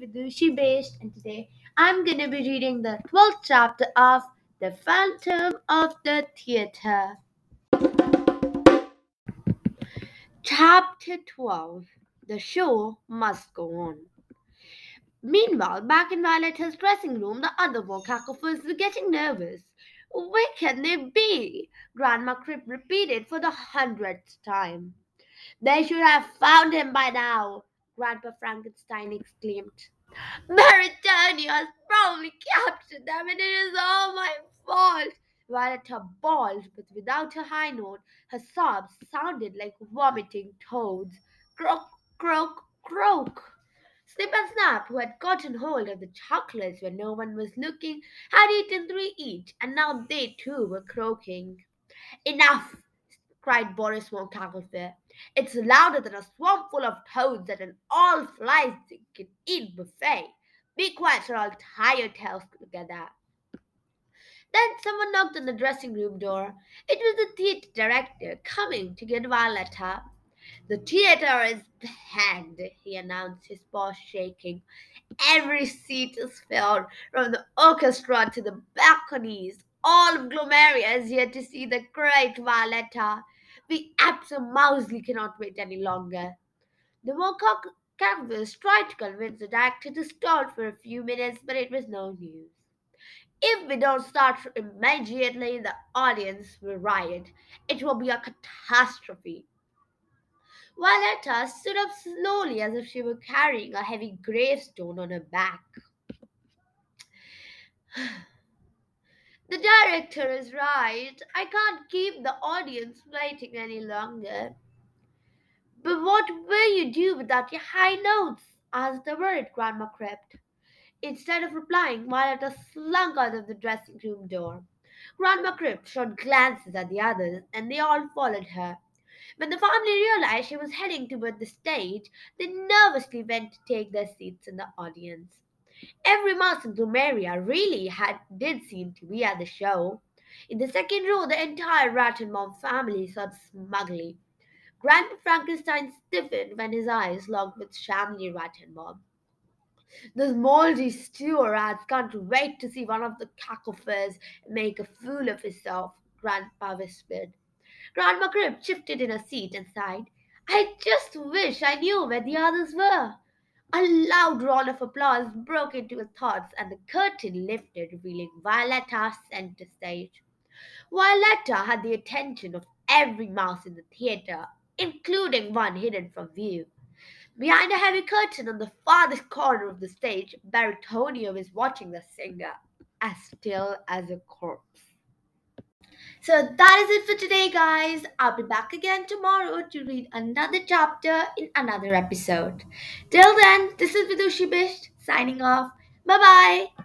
Vidushi Bisht, and today I'm going to be reading the 12th chapter of The Phantom of the Theatre. Chapter 12 The Show Must Go On. Meanwhile, back in Violetta's dressing room, the other four were getting nervous. Where can they be? Grandma Crypt repeated for the hundredth time. They should have found him by now, Grandpa Frankenstein exclaimed. Mauretania has probably captured them, and it is all my fault. Violetta bawled, but without a high note, her sobs sounded like vomiting toads. Croak, croak, croak. Snip and Snap, who had gotten hold of the chocolates when no one was looking, had eaten three each, and now they too were croaking. Enough! Cried Boris von. It's louder than a swamp full of toads at an all flies you can eat buffet. Be quiet or I'll tie your tails together. Then someone knocked on the dressing room door. It was the theatre director coming to get Violetta. The theatre is packed, he announced, his paws shaking. Every seat is filled, from the orchestra to the balconies. All of Glomeria is here to see the great Violetta. We absolutely cannot wait any longer. The Moncock canvas tried to convince the director to stall for a few minutes, but it was no use. If we don't start immediately, the audience will riot. It will be a catastrophe. Violetta stood up slowly as if she were carrying a heavy gravestone on her back. The director is right. I can't keep the audience waiting any longer. But what will you do without your high notes? asked the worried Grandma Crypt. Instead of replying, Violetta slunk out of the dressing room door. Grandma Crypt shot glances at the others, and they all followed her. When the family realized she was heading toward the stage, they nervously went to take their seats in the audience. Every in Glomeria really had did seem to be at the show. In the second row, the entire Rattenbaum family sat smugly. Grandpa Frankenstein stiffened when his eyes locked with Shamley Rattenbaum. Those moldy rats can't wait to see one of the Cacklefurs make a fool of himself, Grandpa whispered. Grandma Crypt shifted in her seat and sighed. I just wish I knew where the others were. A loud roll of applause broke into his thoughts, and the curtain lifted, revealing Violetta center stage. Violetta had the attention of every mouse in the theater, including one hidden from view. Behind a heavy curtain on the farthest corner of the stage, Baritonio was watching the singer, as still as a corpse. So that is it for today, guys. I'll be back again tomorrow to read another chapter in another episode. Till then, this is Vidushi Bisht signing off. Bye bye.